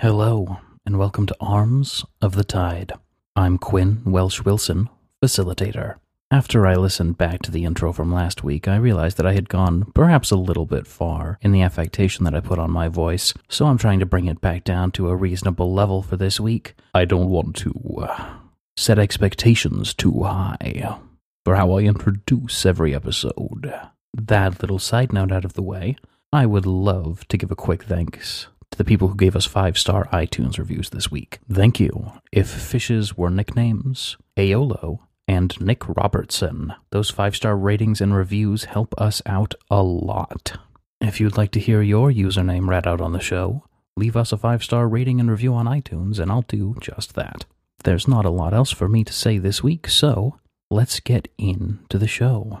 Hello, and welcome to Arms of the Tide. I'm Quinn Welsh Wilson, facilitator. After I listened back to the intro from last week, I realized that I had gone perhaps a little bit far in the affectation that I put on my voice, so I'm trying to bring it back down to a reasonable level for this week. I don't want to uh, set expectations too high for how I introduce every episode. That little side note out of the way, I would love to give a quick thanks to the people who gave us five star iTunes reviews this week. Thank you. If fishes were nicknames, Aolo and Nick Robertson. Those five star ratings and reviews help us out a lot. If you'd like to hear your username read out on the show, leave us a five star rating and review on iTunes, and I'll do just that. There's not a lot else for me to say this week, so let's get into the show.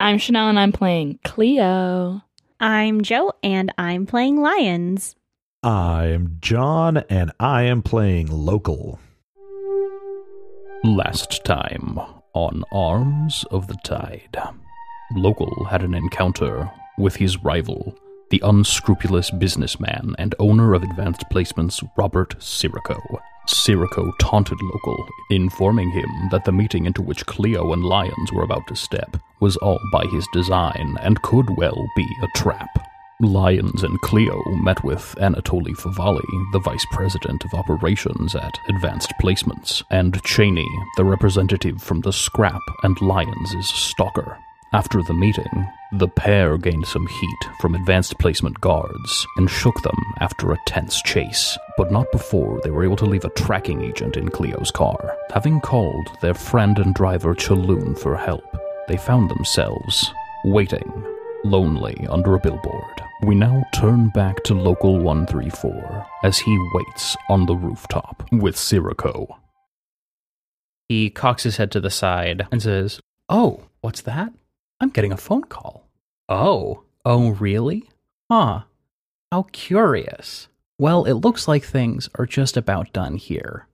I'm Chanel and I'm playing Cleo. I'm Joe and I'm playing Lions. I'm John, and I am playing local. Last time on Arms of the Tide, Local had an encounter with his rival, the unscrupulous businessman and owner of advanced placements, Robert Sirico. Sirico taunted Local, informing him that the meeting into which Cleo and Lyons were about to step was all by his design and could well be a trap. Lyons and Cleo met with Anatoly Favali, the vice president of operations at Advanced Placements, and Cheney, the representative from the Scrap and Lyons' stalker. After the meeting, the pair gained some heat from advanced placement guards and shook them after a tense chase, but not before they were able to leave a tracking agent in Cleo's car. Having called their friend and driver Chaloon for help, they found themselves waiting lonely under a billboard. We now turn back to Local 134 as he waits on the rooftop with Sirico. He cocks his head to the side and says, Oh, what's that? I'm getting a phone call. Oh, oh, really? Huh. How curious. Well, it looks like things are just about done here.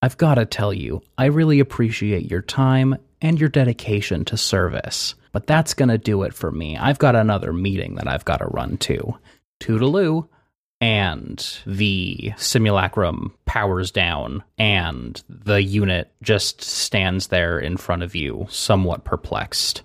I've got to tell you, I really appreciate your time and your dedication to service. But that's going to do it for me. I've got another meeting that I've got to run to. Toodaloo. And the simulacrum powers down, and the unit just stands there in front of you, somewhat perplexed.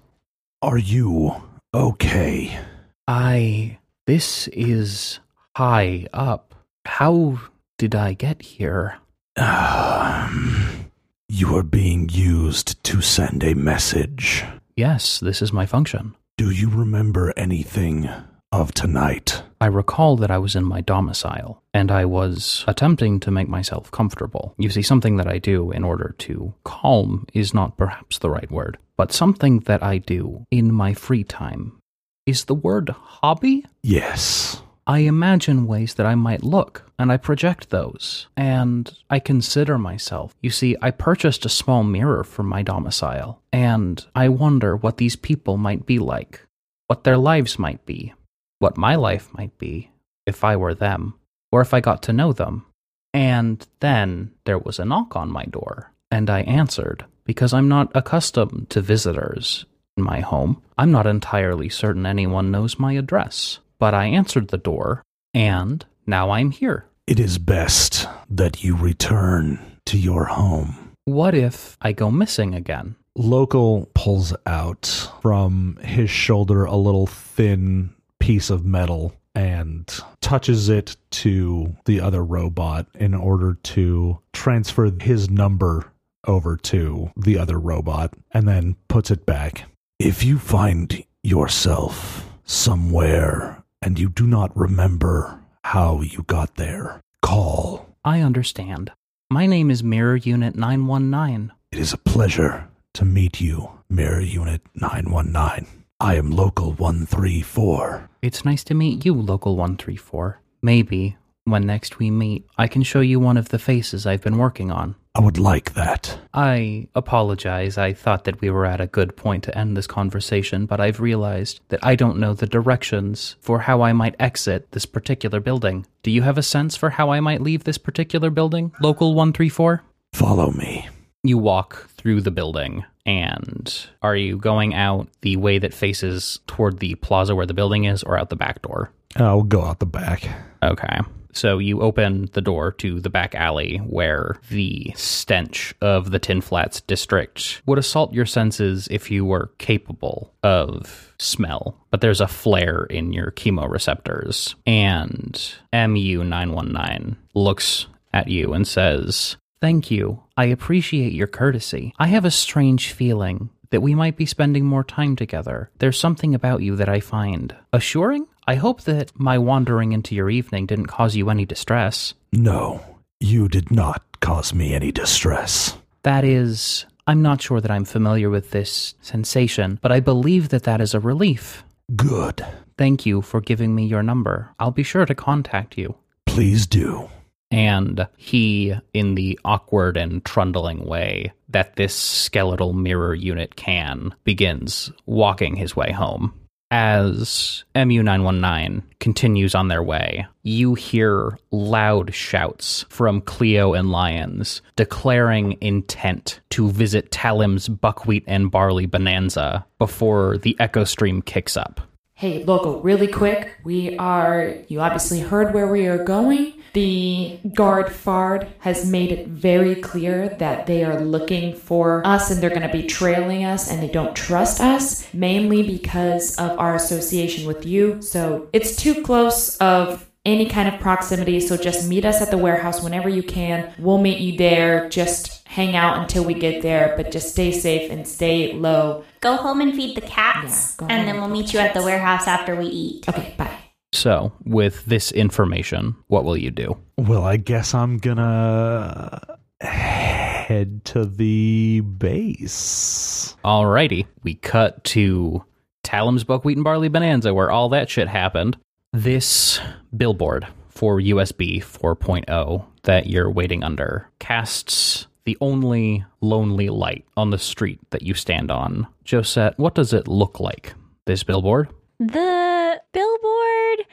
Are you okay? I. This is high up. How did I get here? Um, you are being used to send a message. Yes, this is my function. Do you remember anything of tonight? I recall that I was in my domicile, and I was attempting to make myself comfortable. You see, something that I do in order to calm is not perhaps the right word, but something that I do in my free time. Is the word hobby? Yes. I imagine ways that I might look, and I project those, and I consider myself. You see, I purchased a small mirror for my domicile, and I wonder what these people might be like, what their lives might be, what my life might be if I were them, or if I got to know them. And then there was a knock on my door, and I answered because I'm not accustomed to visitors in my home. I'm not entirely certain anyone knows my address but I answered the door, and now I'm here. It is best that you return to your home. What if I go missing again? Local pulls out from his shoulder a little thin piece of metal and touches it to the other robot in order to transfer his number over to the other robot and then puts it back. If you find yourself somewhere and you do not remember how you got there, call. I understand. My name is Mirror Unit 919. It is a pleasure to meet you, Mirror Unit 919. I am Local 134. It's nice to meet you, Local 134. Maybe, when next we meet, I can show you one of the faces I've been working on. I would like that. I apologize. I thought that we were at a good point to end this conversation, but I've realized that I don't know the directions for how I might exit this particular building. Do you have a sense for how I might leave this particular building, Local 134? Follow me. You walk through the building, and are you going out the way that faces toward the plaza where the building is, or out the back door? I'll go out the back. Okay. So you open the door to the back alley where the stench of the Tin Flats district would assault your senses if you were capable of smell. But there's a flare in your chemoreceptors. And MU919 looks at you and says, Thank you. I appreciate your courtesy. I have a strange feeling that we might be spending more time together. There's something about you that I find assuring. I hope that my wandering into your evening didn't cause you any distress. No, you did not cause me any distress. That is, I'm not sure that I'm familiar with this sensation, but I believe that that is a relief. Good. Thank you for giving me your number. I'll be sure to contact you. Please do. And he, in the awkward and trundling way that this skeletal mirror unit can, begins walking his way home. As MU919 continues on their way, you hear loud shouts from Cleo and Lions declaring intent to visit Talim's buckwheat and barley bonanza before the echo stream kicks up. Hey, Loco, really quick. We are, you obviously heard where we are going. The guard Fard has made it very clear that they are looking for us and they're going to be trailing us and they don't trust us, mainly because of our association with you. So it's too close of any kind of proximity. So just meet us at the warehouse whenever you can. We'll meet you there. Just hang out until we get there, but just stay safe and stay low. Go home and feed the cats, Yeah, and then we'll meet the you at the warehouse after we eat. Okay, bye. So, with this information, what will you do? Well, I guess I'm gonna head to the base. Alrighty, we cut to Talim's Buckwheat and Barley Bonanza, where all that shit happened. This billboard for USB 4.0 that you're waiting under casts the only lonely light on the street that you stand on. Josette, what does it look like? This billboard? The billboard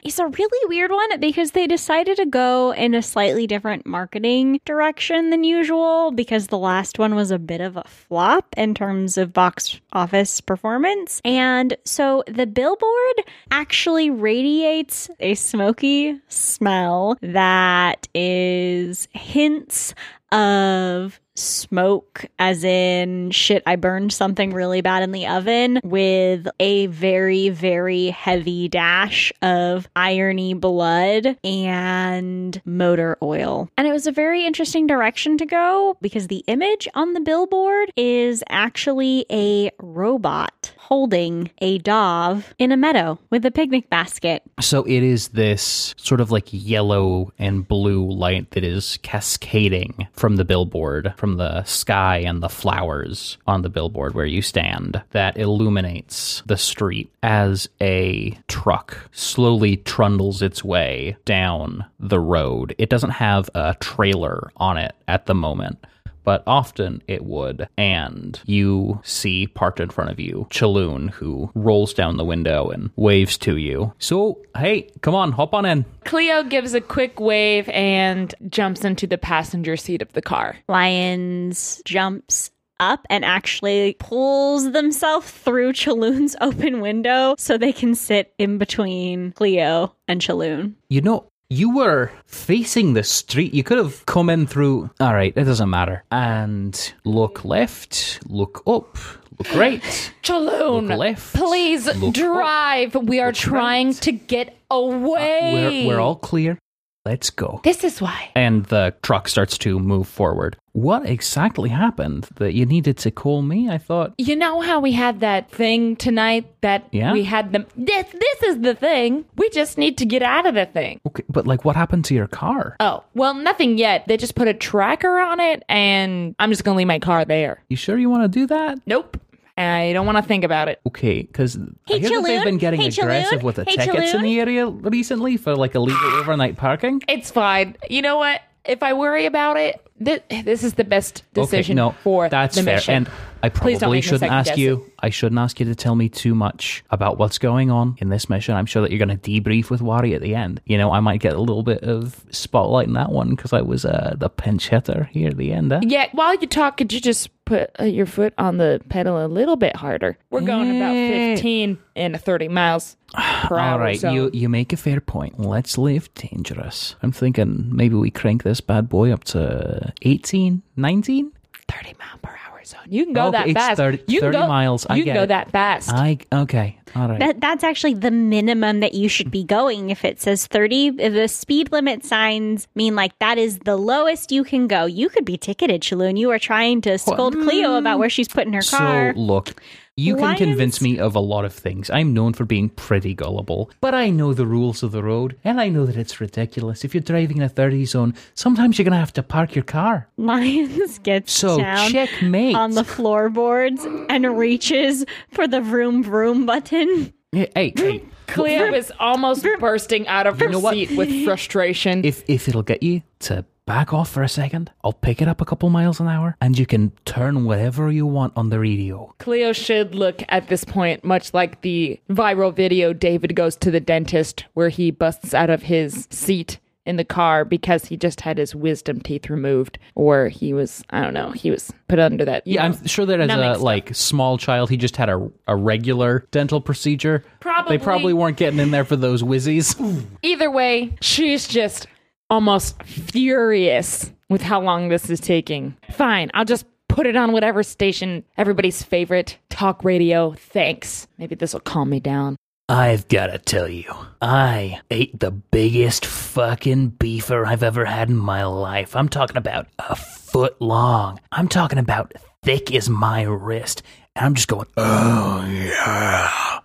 is a really weird one because they decided to go in a slightly different marketing direction than usual because the last one was a bit of a flop in terms of box office performance. And so the billboard actually radiates a smoky smell that is hints of smoke, as in shit, I burned something really bad in the oven, with a very, very heavy dash of irony blood and motor oil. And it was a very interesting direction to go because the image on the billboard is actually a robot holding a dove in a meadow with a picnic basket. So it is this sort of like yellow and blue light that is cascading from the billboard, from the sky and the flowers on the billboard where you stand, that illuminates the street as a truck slowly trundles its way down the road. It doesn't have a trailer on it at the moment but often it would. And you see parked in front of you Chaloon, who rolls down the window and waves to you. So, hey, come on, hop on in. Cleo gives a quick wave and jumps into the passenger seat of the car. Lions jumps up and actually pulls themselves through Chaloon's open window so they can sit in between Cleo and Chaloon. You know, you were facing the street. You could have come in through. All right, it doesn't matter. And look left, look up, look right. Chaloon, Look left, please look drive. We are trying right. to get away. We're, we're all clear. Let's go. This is why. And the truck starts to move forward. What exactly happened that you needed to call me? I thought. You know how we had that thing tonight that Yeah? we had them. This, this is the thing. We just need to get out of the thing. Okay, but like, what happened to your car? Oh, well, nothing yet. They just put a tracker on it, and I'm just going to leave my car there. You sure you want to do that? Nope. I don't want to think about it. Okay, because Hey, I hear that they've been getting Hey, aggressive Chaloon. with the Hey, tickets in the area recently for like illegal overnight parking. It's fine. You know what? If I worry about it, this, this is the best decision okay, no, for that's the fair. mission. And I probably shouldn't ask guess you. I shouldn't ask you to tell me too much about what's going on in this mission. I'm sure that you're going to debrief with Wari at the end. You know, I might get a little bit of spotlight in that one because I was uh, the pinch hitter here at the end. Eh? Yeah, while you talk, could you just put uh, your foot on the pedal a little bit harder. We're going about Eh. 15 and 30 miles per hour. All right, so- you you make a fair point. Let's live dangerous. I'm thinking maybe we crank this bad boy up to 18, 19? 30 mile per hour zone. You can go Okay, that it's fast. 30 you can 30 go, miles. I You get can go it. that fast. I okay. All right. That that's actually the minimum that you should be going. If it says 30, the speed limit signs mean like that is the lowest you can go. You could be ticketed, Chaloon. You are trying to scold Cleo about hmm. where she's putting her car. So look, you can Lions- convince me of a lot of things. I'm known for being pretty gullible, but I know the rules of the road, and I know that it's ridiculous. If you're driving in a 30 zone, sometimes you're gonna have to park your car. Lions gets So down checkmate. on the floorboards and reaches for the vroom vroom button. Hey, hey, hey, Cleo is almost bursting out of her know seat with frustration. if if it'll get you to back off for a second, I'll pick it up a couple miles an hour, and you can turn whatever you want on the radio. Cleo should look at this point much like the viral video David goes to the dentist where he busts out of his seat in the car because he just had his wisdom teeth removed or he was I don't know, he was put under that. Yeah, know, I'm sure that as a stuff. like small child, he just had a a regular dental procedure. Probably. They probably weren't getting in there for those whizzies. Either way, she's just almost furious with how long this is taking. Fine, I'll just put it on whatever station, everybody's favorite talk radio. Thanks. Maybe this will calm me down. I've gotta tell you, I ate the biggest fucking beefer I've ever had in my life. I'm talking about a foot long. I'm talking about thick as my wrist. And I'm just going, oh yeah.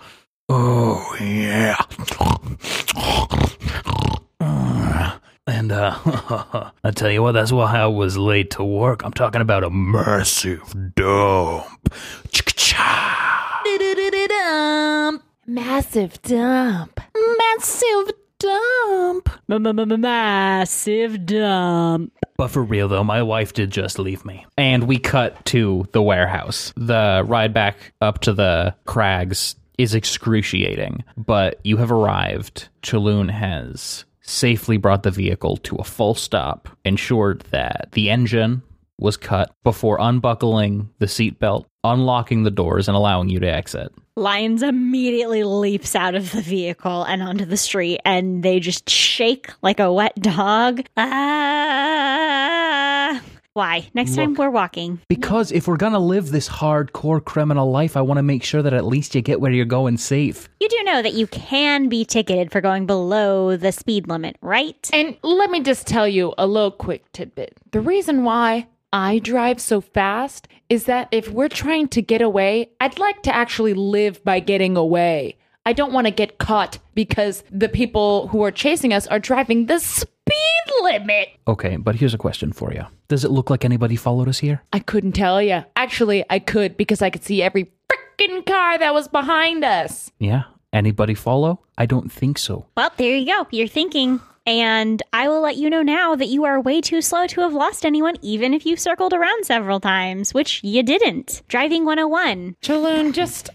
Oh yeah. And uh, I tell you what, that's why I was late to work. I'm talking about a massive dump. Chicka-cha. Massive dump. Massive dump. Massive dump. But for real though, my wife did just leave me. And we cut to the warehouse. The ride back up to the crags is excruciating, but you have arrived. Chaloon has safely brought the vehicle to a full stop, ensured that the engine was cut before unbuckling the seatbelt, unlocking the doors, and allowing you to exit. Lions immediately leaps out of the vehicle and onto the street, and they just shake like a wet dog. Ah! Why? Next time we're walking. Because if we're gonna live this hardcore criminal life, I want to make sure that at least you get where you're going safe. You do know that you can be ticketed for going below the speed limit, right? And let me just tell you a little quick tidbit. The reason why I drive so fast is that if we're trying to get away, I'd like to actually live by getting away. I don't want to get caught because the people who are chasing us are driving the speed limit. Okay, but here's a question for you. Does it look like anybody followed us here? I couldn't tell you. Actually, I could because I could see every freaking car that was behind us. Yeah? Anybody follow? I don't think so. Well, there you go. You're thinking. And I will let you know now that you are way too slow to have lost anyone, even if you circled around several times, which you didn't. Driving 101. Chaloon, just,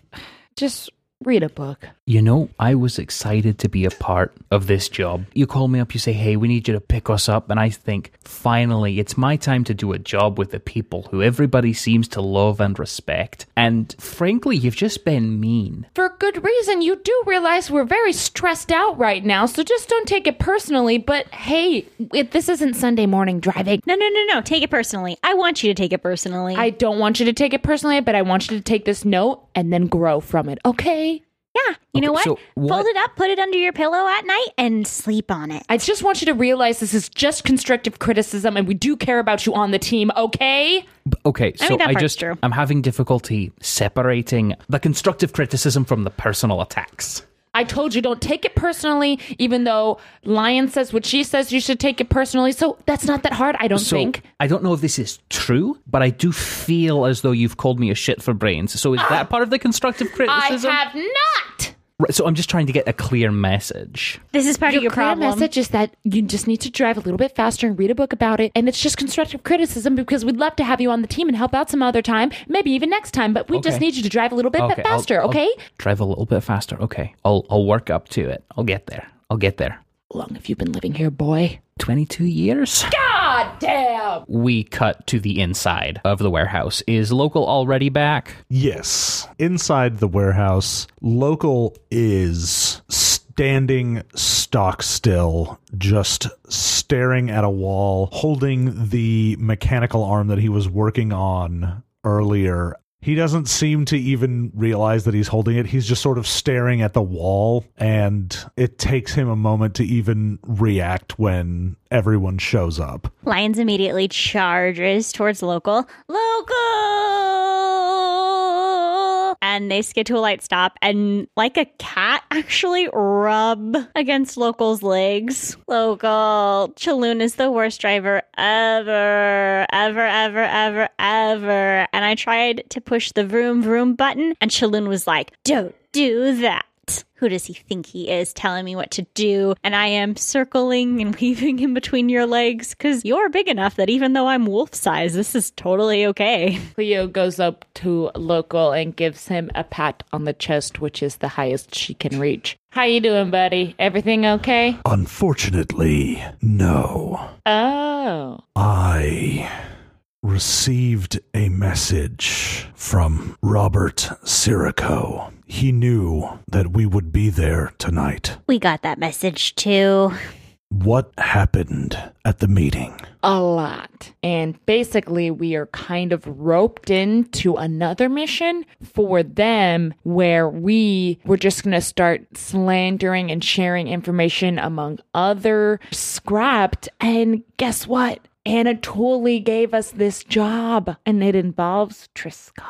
just read a book. You know, I was excited to be a part of this job. You call me up, you say, hey, we need you to pick us up. And I think, finally, it's my time to do a job with the people who everybody seems to love and respect. And frankly, you've just been mean. For good reason. You do realize we're very stressed out right now, so just don't take it personally. But hey, if this isn't Sunday morning driving. No, no, no, no. Take it personally. I want you to take it personally. I don't want you to take it personally, but I want you to take this note and then grow from it, okay? Yeah. You know what? so what- Fold it up, put it under your pillow at night, and sleep on it. I just want you to realize this is just constructive criticism and we do care about you on the team, okay? B- Okay, so mean, I just, true. I'm having difficulty separating the constructive criticism from the personal attacks. I told you don't take it personally, even though Lion says what she says you should take it personally. So that's not that hard, I don't So think. I don't know if this is true, but I do feel as though you've called me a shit for brains. So is ah. that part of the constructive criticism? I have not. Right, so I'm just trying to get a clear message. This is part of your clear problem. message is that you just need to drive a little bit faster and read a book about it. And it's just constructive criticism because we'd love to have you on the team and help out some other time, maybe even next time. But we just need you to drive a little bit Okay, I'll- faster, I'll okay? drive a little bit faster. Okay, I'll I'll work up to it. I'll get there. I'll get there. How long have you been living here, boy? 22 years. God damn! We cut to the inside of the warehouse. Is local already back? Yes. Inside the warehouse, Local is standing stock still, just staring at a wall, holding the mechanical arm that he was working on earlier. He doesn't seem to even realize that he's holding it. He's just sort of staring at the wall, and it takes him a moment to even react when everyone shows up. Lions immediately charges towards local. Local! And they skid to a light stop and, like a cat, actually rub against local's legs. Local. Chaloon is the worst driver ever, ever, ever, ever, ever. And I tried to push the vroom vroom button, and Chaloon was like, don't do that. Who does he think he is telling me what to do? And I am circling and weaving in between your legs because you're big enough that even though I'm wolf size, this is totally okay. Cleo goes up to Local and gives him a pat on the chest, which is the highest she can reach. How you doing, buddy? Everything okay? Unfortunately, no. Oh. I received a message from Robert Sirico. He knew that we would be there tonight. We got that message too. What happened at the meeting? A lot. And basically, we are kind of roped into another mission for them where we were just going to start slandering and sharing information among other scrapped. And guess what? Anatoly gave us this job, and it involves Triscod.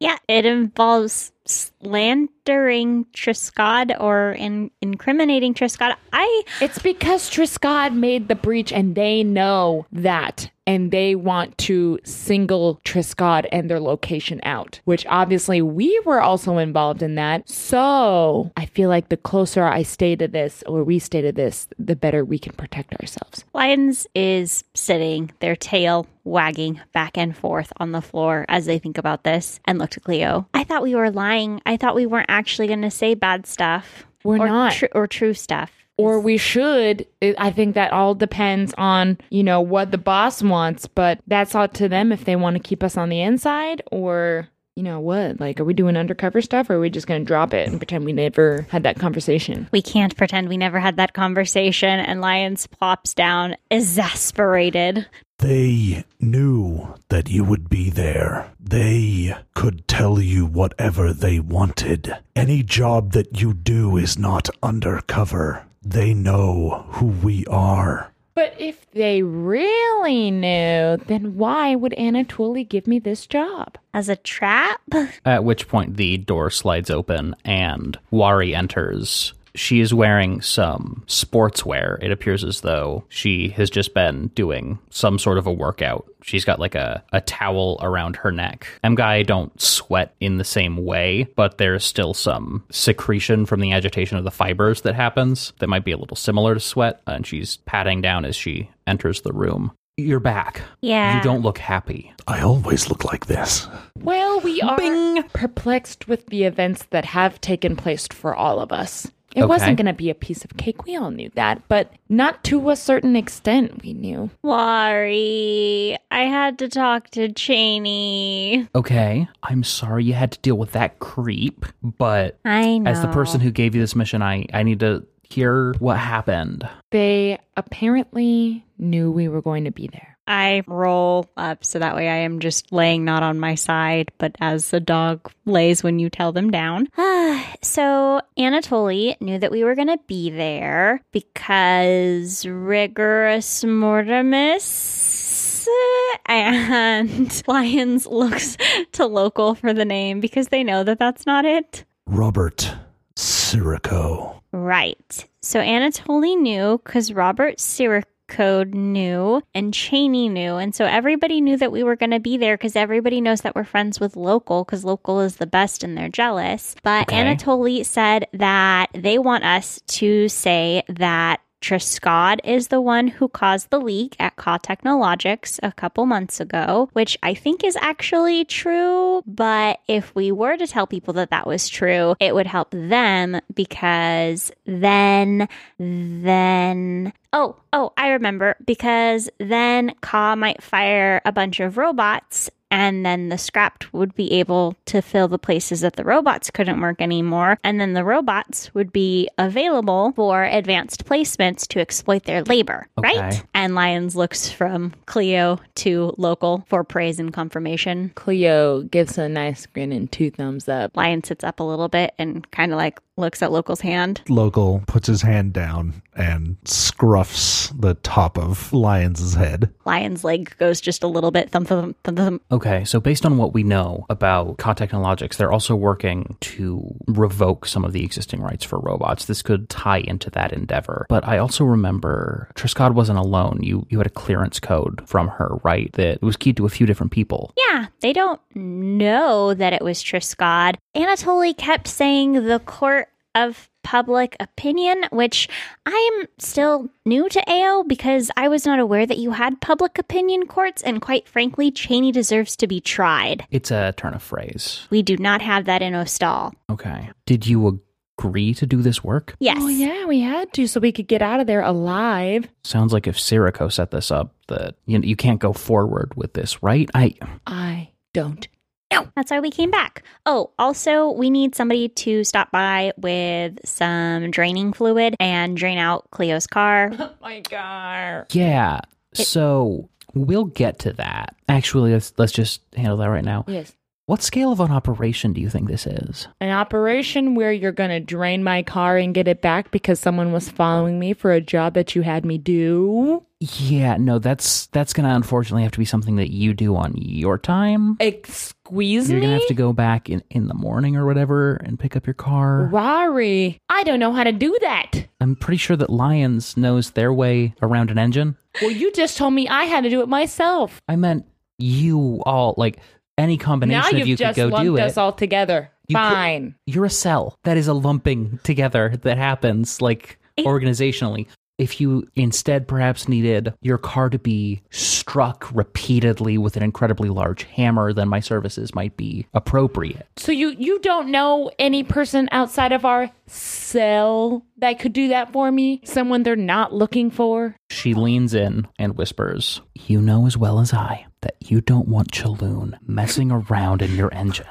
Yeah, it involves slandering Triscod or in- incriminating Triscod. I It's because Triscod made the breach and they know that. And they want to single Triscod and their location out, which obviously we were also involved in that. So I feel like the closer I stay to this, or we stay to this, the better we can protect ourselves. Lions is sitting, their tail wagging back and forth on the floor as they think about this and look to Cleo. I thought we were lying. I thought we weren't actually going to say bad stuff. We're or not. tr- or true stuff. or we should. I think that all depends on, you know, what the boss wants, but that's up to them if they want to keep us on the inside or, you know, what? Like, are we doing undercover stuff or are we just going to drop it and pretend we never had that conversation? We can't pretend we never had that conversation. And Lions plops down, exasperated. They knew that you would be there. They could tell you whatever they wanted. Any job that you do is not undercover. They know who we are. But if they really knew, then why would Anatoly give me this job? As a trap? At which point the door slides open and Wari enters. She is wearing some sportswear. It appears as though she has just been doing some sort of a workout. She's got like a, a towel around her neck. M Guy don't sweat in the same way, but there's still some secretion from the agitation of the fibers that happens that might be a little similar to sweat. And she's patting down as she enters the room. You're back. Yeah. You don't look happy. I always look like this. Well, we are perplexed with the events that have taken place for all of us. It Okay. wasn't going to be a piece of cake. We all knew that, but not to a certain extent, we knew. Wari. I had to talk to Cheney. Okay, I'm sorry you had to deal with that creep, but I know. as the person who gave you this mission, I, I need to hear what happened. They apparently knew we were going to be there. I roll up so that way I am just laying not on my side, but as a dog lays when you tell them down. so Anatoly knew that we were going to be there because rigorous mortimus and Lions looks to local for the name because they know that that's not it. Robert Sirico. Right. So Anatoly knew because Robert Siricode knew and Cheney knew. And so everybody knew that we were going to be there because everybody knows that we're friends with Local because Local is the best and they're jealous. But Okay. Anatoly said that they want us to say that Triscod is the one who caused the leak at Ka Technologics a couple months ago, which I think is actually true. But if we were to tell people that that was true, it would help them because then, then Oh, oh, I remember because then Ka might fire a bunch of robots and then the scrapped would be able to fill the places that the robots couldn't work anymore and then the robots would be available for advanced placements to exploit their labor Okay. right and lions looks from cleo to local for praise and confirmation Cleo gives a nice grin and two thumbs up. lion sits up a little bit and kind of like looks at local's hand Local puts his hand down and scruffs the top of Lion's head. lion's leg goes just a little bit thump thump thump thump Okay, so based on what we know about Ka Technologics, they're also working to revoke some of the existing rights for robots. This could tie into that endeavor. But I also remember Triscod wasn't alone. You you had a clearance code from her, right? That was keyed to a few different people. Yeah, they don't know that it was Triscod. Anatoly kept saying the court of public opinion, which I'm still new to AO because I was not aware that you had public opinion courts, and quite frankly, Cheney deserves to be tried. It's a turn of phrase. We do not have that in Ostal. Okay. Did you agree to do this work? Yes. Oh, yeah, we had to so we could get out of there alive. Sounds like if Sirico set this up, that you, you can't go forward with this, right? I I don't. That's why we came back. Oh, also, we need somebody to stop by with some draining fluid and drain out Cleo's car. Oh my god. yeah. So we'll get to that. Actually, let's let's just handle that right now. Yes. What scale of an operation do you think this is? An operation where you're going to drain my car and get it back because someone was following me for a job that you had me do? Yeah, no, that's that's gonna unfortunately have to be something that you do on your time. Excuse You're me? gonna have to go back in, in the morning or whatever and pick up your car. Rory, I don't know how to do that. I'm pretty sure that Lions knows their way around an engine. Well, you just told me I had to do it myself. I meant you all like any Now combination you've of you could go do it. us all together. You could- Fine. You're a cell. That is a lumping together that happens like It- organizationally. If you instead perhaps needed your car to be struck repeatedly with an incredibly large hammer, then my services might be appropriate. So you you don't know any person outside of our cell that could do that for me? Someone they're not looking for? She leans in and whispers, You know as well as I that you don't want Chaloon messing around in your engine.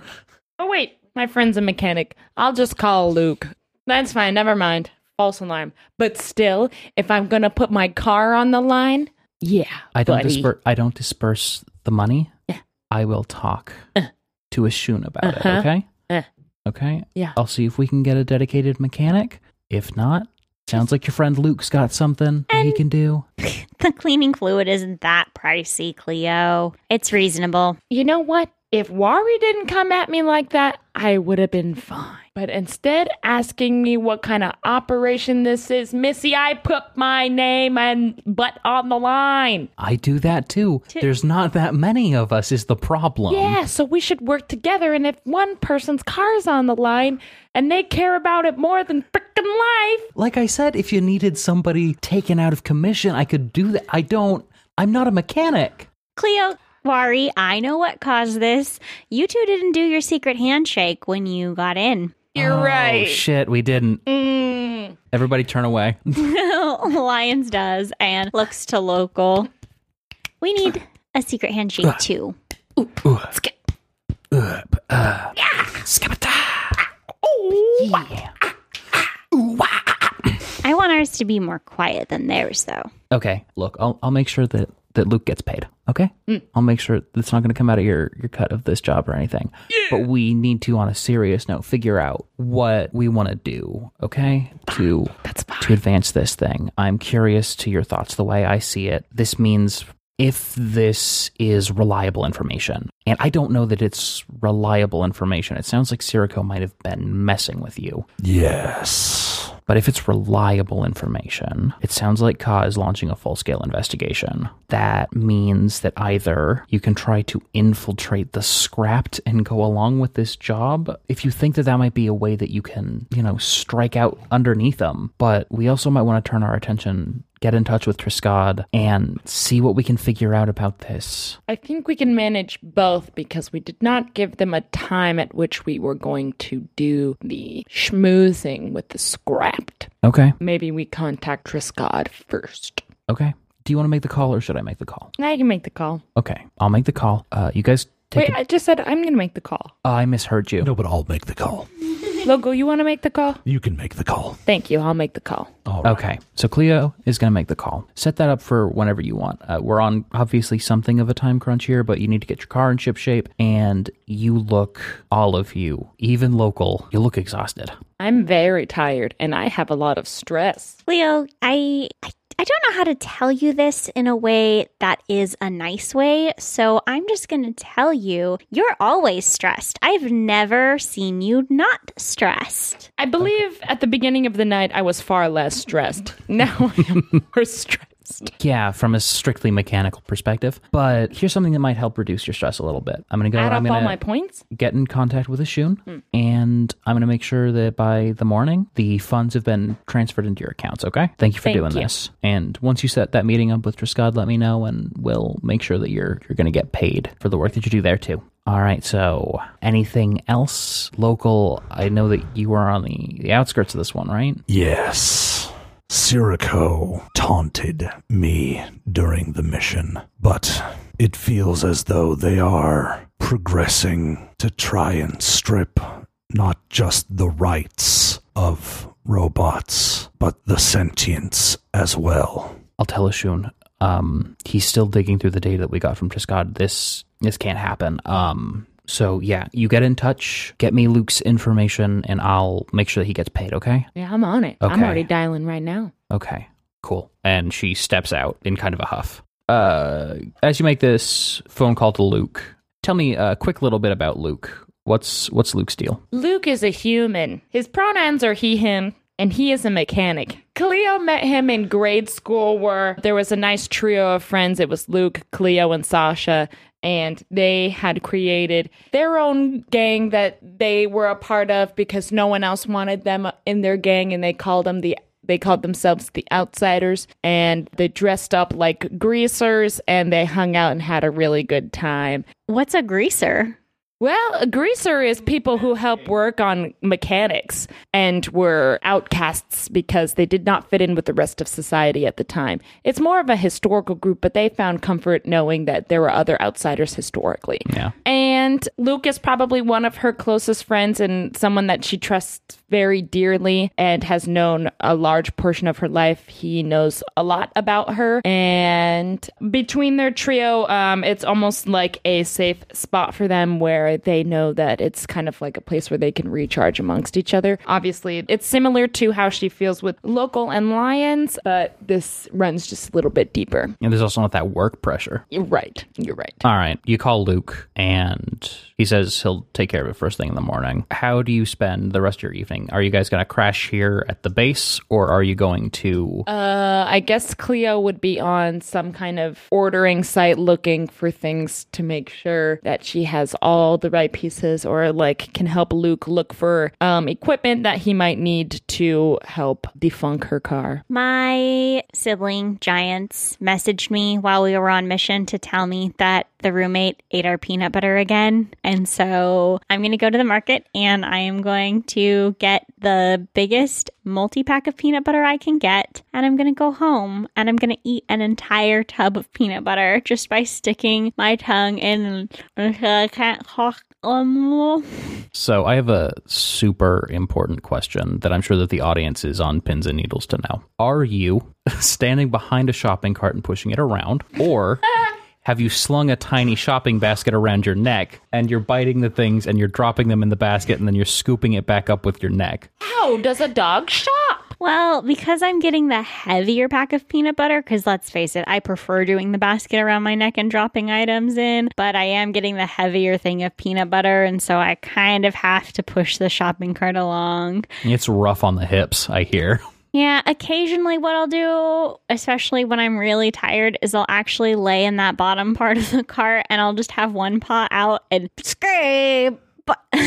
Oh wait, my friend's a mechanic. I'll just call Luke. That's fine. Never mind. False alarm. But still, if I'm gonna put my car on the line, yeah, I don't buddy. disperse I don't disperse the money. Yeah. I will talk Uh. to Ashun about Uh-huh. it, okay? Uh. Okay? Yeah. I'll see if we can get a dedicated mechanic. If not, sounds like your friend Luke's got something that he can do. the cleaning fluid isn't that pricey, Cleo. It's reasonable. You know what? If Wari didn't come at me like that, I would have been fine. But instead, asking me what kind of operation this is, Missy, I put my name and butt on the line. I do that too. There's not that many of us is the problem. Yeah, so we should work together. And if one person's car's on the line and they care about it more than frickin' life, Like I said, if you needed somebody taken out of commission, I could do that. I don't. I'm not a mechanic. Cleo, Wari, I know what caused this. You two didn't do your secret handshake when you got in. you're Oh, right. shit, we didn't. Mm. Everybody turn away. Lions does and looks to local. We need a secret handshake too. Skip. Yeah. I want ours to be more quiet than theirs, though. Okay, look, I'll I'll make sure that that Luke gets paid. Okay, mm. I'll make sure that's not going to come out of your your cut of this job or anything. But we need to, on a serious note, figure out what we want to do. Okay, to That's fine. to advance this thing. I'm curious to your thoughts. The way I see it, this means if this is reliable information, and I don't know that it's reliable information. It sounds like Sirico might have been messing with you. Yes. But if it's reliable information, it sounds like Ka is launching a full scale investigation. That means that either you can try to infiltrate the scrapped and go along with this job, if you think that that might be a way that you can, you know, strike out underneath them. But we also might want to turn our attention get in touch with Triscod and see what we can figure out about this. I think we can manage both because we did not give them a time at which we were going to do the schmoozing with the scrapped. Okay. Maybe we contact Triscod first. Okay. Do you want to make the call or should I make the call? I can make the call. Okay. I'll make the call. Uh, you guys take Wait, a- I just said I'm going to make the call. Oh, I misheard you. No, but I'll make the call. Logo, you want to make the call? You can make the call. Thank you. I'll make the call. All right. Okay, so Cleo is going to make the call. Set that up for whenever you want. Uh, we're on obviously something of a time crunch here, but you need to get your car in ship shape, and you look, all of you, even local, you look exhausted. I'm very tired and I have a lot of stress. Leo, I, I I don't know how to tell you this in a way that is a nice way, so I'm just going to tell you you're always stressed. I've never seen you not stressed. I believe at the beginning of the night I was far less stressed. Now I am more stressed. Yeah, from a strictly mechanical perspective. But here's something that might help reduce your stress a little bit. I'm going to go. Add I'm up all going my points. get in contact with a Ashun, hmm. and I'm going to make sure that by the morning the funds have been transferred into your accounts. Okay. Thank you for Thank doing you. this. And once you set that meeting up with Triscod, let me know, and we'll make sure that you're you're going to get paid for the work that you do there too. All right. So, anything else local? I know that you are on the, the outskirts of this one, right? Yes. Sirico taunted me during the mission, but it feels as though they are progressing to try and strip not just the rights of robots, but the sentience as well. I'll tell Ashun. Um, he's still digging through the data that we got from Triscod. This this can't happen. Um, so yeah, you get in touch, get me Luke's information, and I'll make sure that he gets paid. Okay. Yeah, I'm on it. I'm Okay. already dialing right now. Okay. Cool. And she steps out in kind of a huff. Uh, as you make this phone call to Luke, tell me a quick little bit about Luke. What's what's Luke's deal? Luke is a human. His pronouns are he, him, and he is a mechanic. Cleo met him in grade school where there was a nice trio of friends. It was Luke, Cleo, and Sasha. And they had created their own gang that they were a part of because no one else wanted them in their gang, and they called them the they called themselves the outsiders and they dressed up like greasers and they hung out and had a really good time What's a greaser? Well, a greaser is people who help work on mechanics and were outcasts because they did not fit in with the rest of society at the time. It's more of a historical group, but they found comfort knowing that there were other outsiders historically. Yeah. And Luke is probably one of her closest friends and someone that she trusts very dearly and has known a large portion of her life. He knows a lot about her. And between their trio, um, it's almost like a safe spot for them where they know that it's kind of like a place where they can recharge amongst each other. Obviously, it's similar to how she feels with Local and Lions, but this runs just a little bit deeper. And there's also not that work pressure. You're right. You're right. All right. You call Luke, and he says he'll take care of it first thing in the morning. How do you spend the rest of your evening? Are you guys going to crash here at the base, or are you going to? Uh, I guess Cleo would be on some kind of ordering site looking for things to make sure that she has all the right pieces or like can help Luke look for um, equipment that he might need to help defunk her car. My sibling giants messaged me while we were on mission to tell me that the roommate ate our peanut butter again. And so I'm going to go to the market and I am going to get the biggest multi pack of peanut butter I can get. And I'm going to go home and I'm going to eat an entire tub of peanut butter just by sticking my tongue in. I can't talk. Um, So I have a super important question that I'm sure that the audience is on pins and needles to know. Are you standing behind a shopping cart and pushing it around, or have you slung a tiny shopping basket around your neck and you're biting the things and you're dropping them in the basket and then you're scooping it back up with your neck? How does a dog shop? Well, because I'm getting the heavier pack of peanut butter, because let's face it, I prefer doing the basket around my neck and dropping items in, but I am getting the heavier thing of peanut butter, and so I kind of have to push the shopping cart along. It's rough on the hips, I hear. Yeah, occasionally what I'll do, especially when I'm really tired, is I'll actually lay in that bottom part of the cart and I'll just have one paw out and scrape,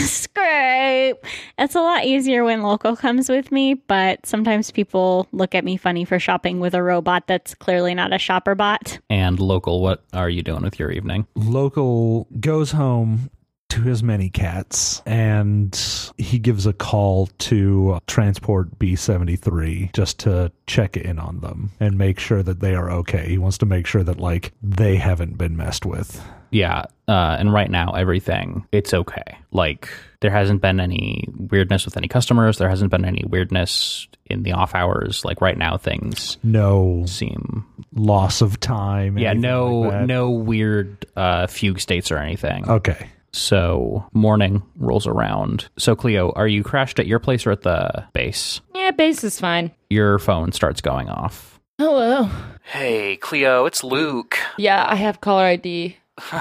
scrape. It's a lot easier when local comes with me, but sometimes people look at me funny for shopping with a robot that's clearly not a shopper bot. And local, what are you doing with your evening? Local goes home to his many cats and he gives a call to transport B73 just to check in on them and make sure that they are okay. He wants to make sure that like they haven't been messed with. Yeah, uh, and right now everything it's okay. Like there hasn't been any weirdness with any customers. There hasn't been any weirdness in the off hours. Like right now, things No seem loss of time. yeah, no like no weird uh, fugue states or anything. Okay. So morning rolls around. So Cleo, are you crashed at your place or at the base? Yeah, base is fine. Your phone starts going off. Hello. Hey Cleo, it's Luke. Yeah, I have caller ID.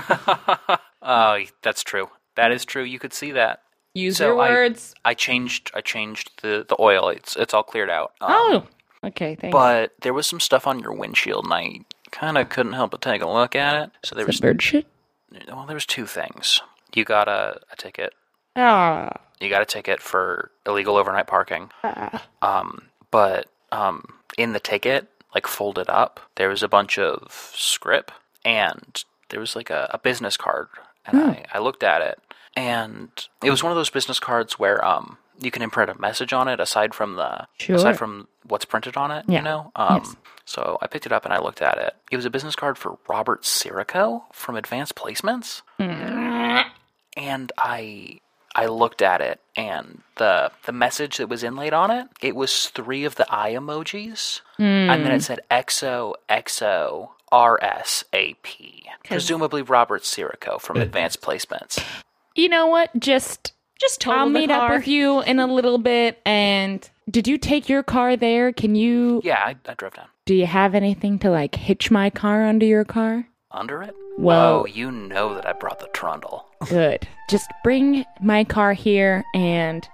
oh, that's true. That is true. You could see that. Use So your I- words. I changed. I changed the the oil. It's it's all cleared out. Um, oh, okay. Thanks. but there was some stuff on your windshield, and I kind of couldn't help but take a look at it. So there Is was that bird shit? well, there was two things. You got a, a ticket. Ah. You got a ticket for illegal overnight parking. ah. Um, but um, in the ticket, like folded up, there was a bunch of script, and there was like a, a business card, and I, I looked at it, and it was one of those business cards where um you can imprint a message on it aside from the Sure. aside from what's printed on it. Yeah. You know. Um, Yes. So I picked it up and I looked at it. It was a business card for Robert Sirico from Advanced Placements and I I looked at it and the the message that was inlaid on it, it was three of the eye emojis. And then it hmm. said XO XO RSAP. Presumably Robert Sirico from Advanced Placements. You know what? Just Just total I'll the meet up with you in a little bit. And did you take your car there? Can you? Yeah, I, I drove down. Do you have anything to like hitch my car under your car? Under it? Well- oh, you know that I brought the trundle. Good. Just bring my car here and.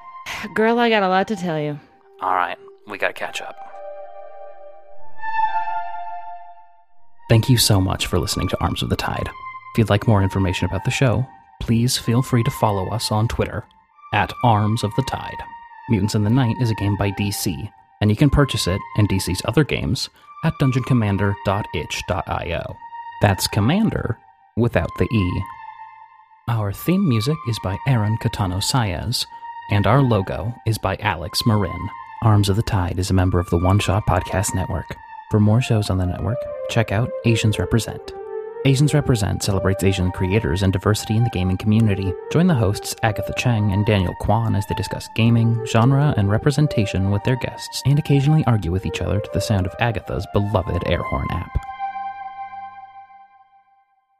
Girl, I got a lot to tell you. All right, we got to catch up. Thank you so much for listening to Arms of the Tide. If you'd like more information about the show, please feel free to follow us on Twitter at Arms of the Tide. Mutants in the Night is a game by DC, and you can purchase it and DC's other games at dungeoncommandr.itch.io. That's Commander without the E. Our theme music is by Aaron Catano Saez, and our logo is by Alex Marin. Arms of the Tide is a member of the One Shot Podcast Network. For more shows on the network, check out Asians Represent. Asians Represent celebrates Asian creators and diversity in the gaming community. Join the hosts Agatha Chang and Daniel Kwan as they discuss gaming, genre, and representation with their guests, and occasionally argue with each other to the sound of Agatha's beloved air horn app.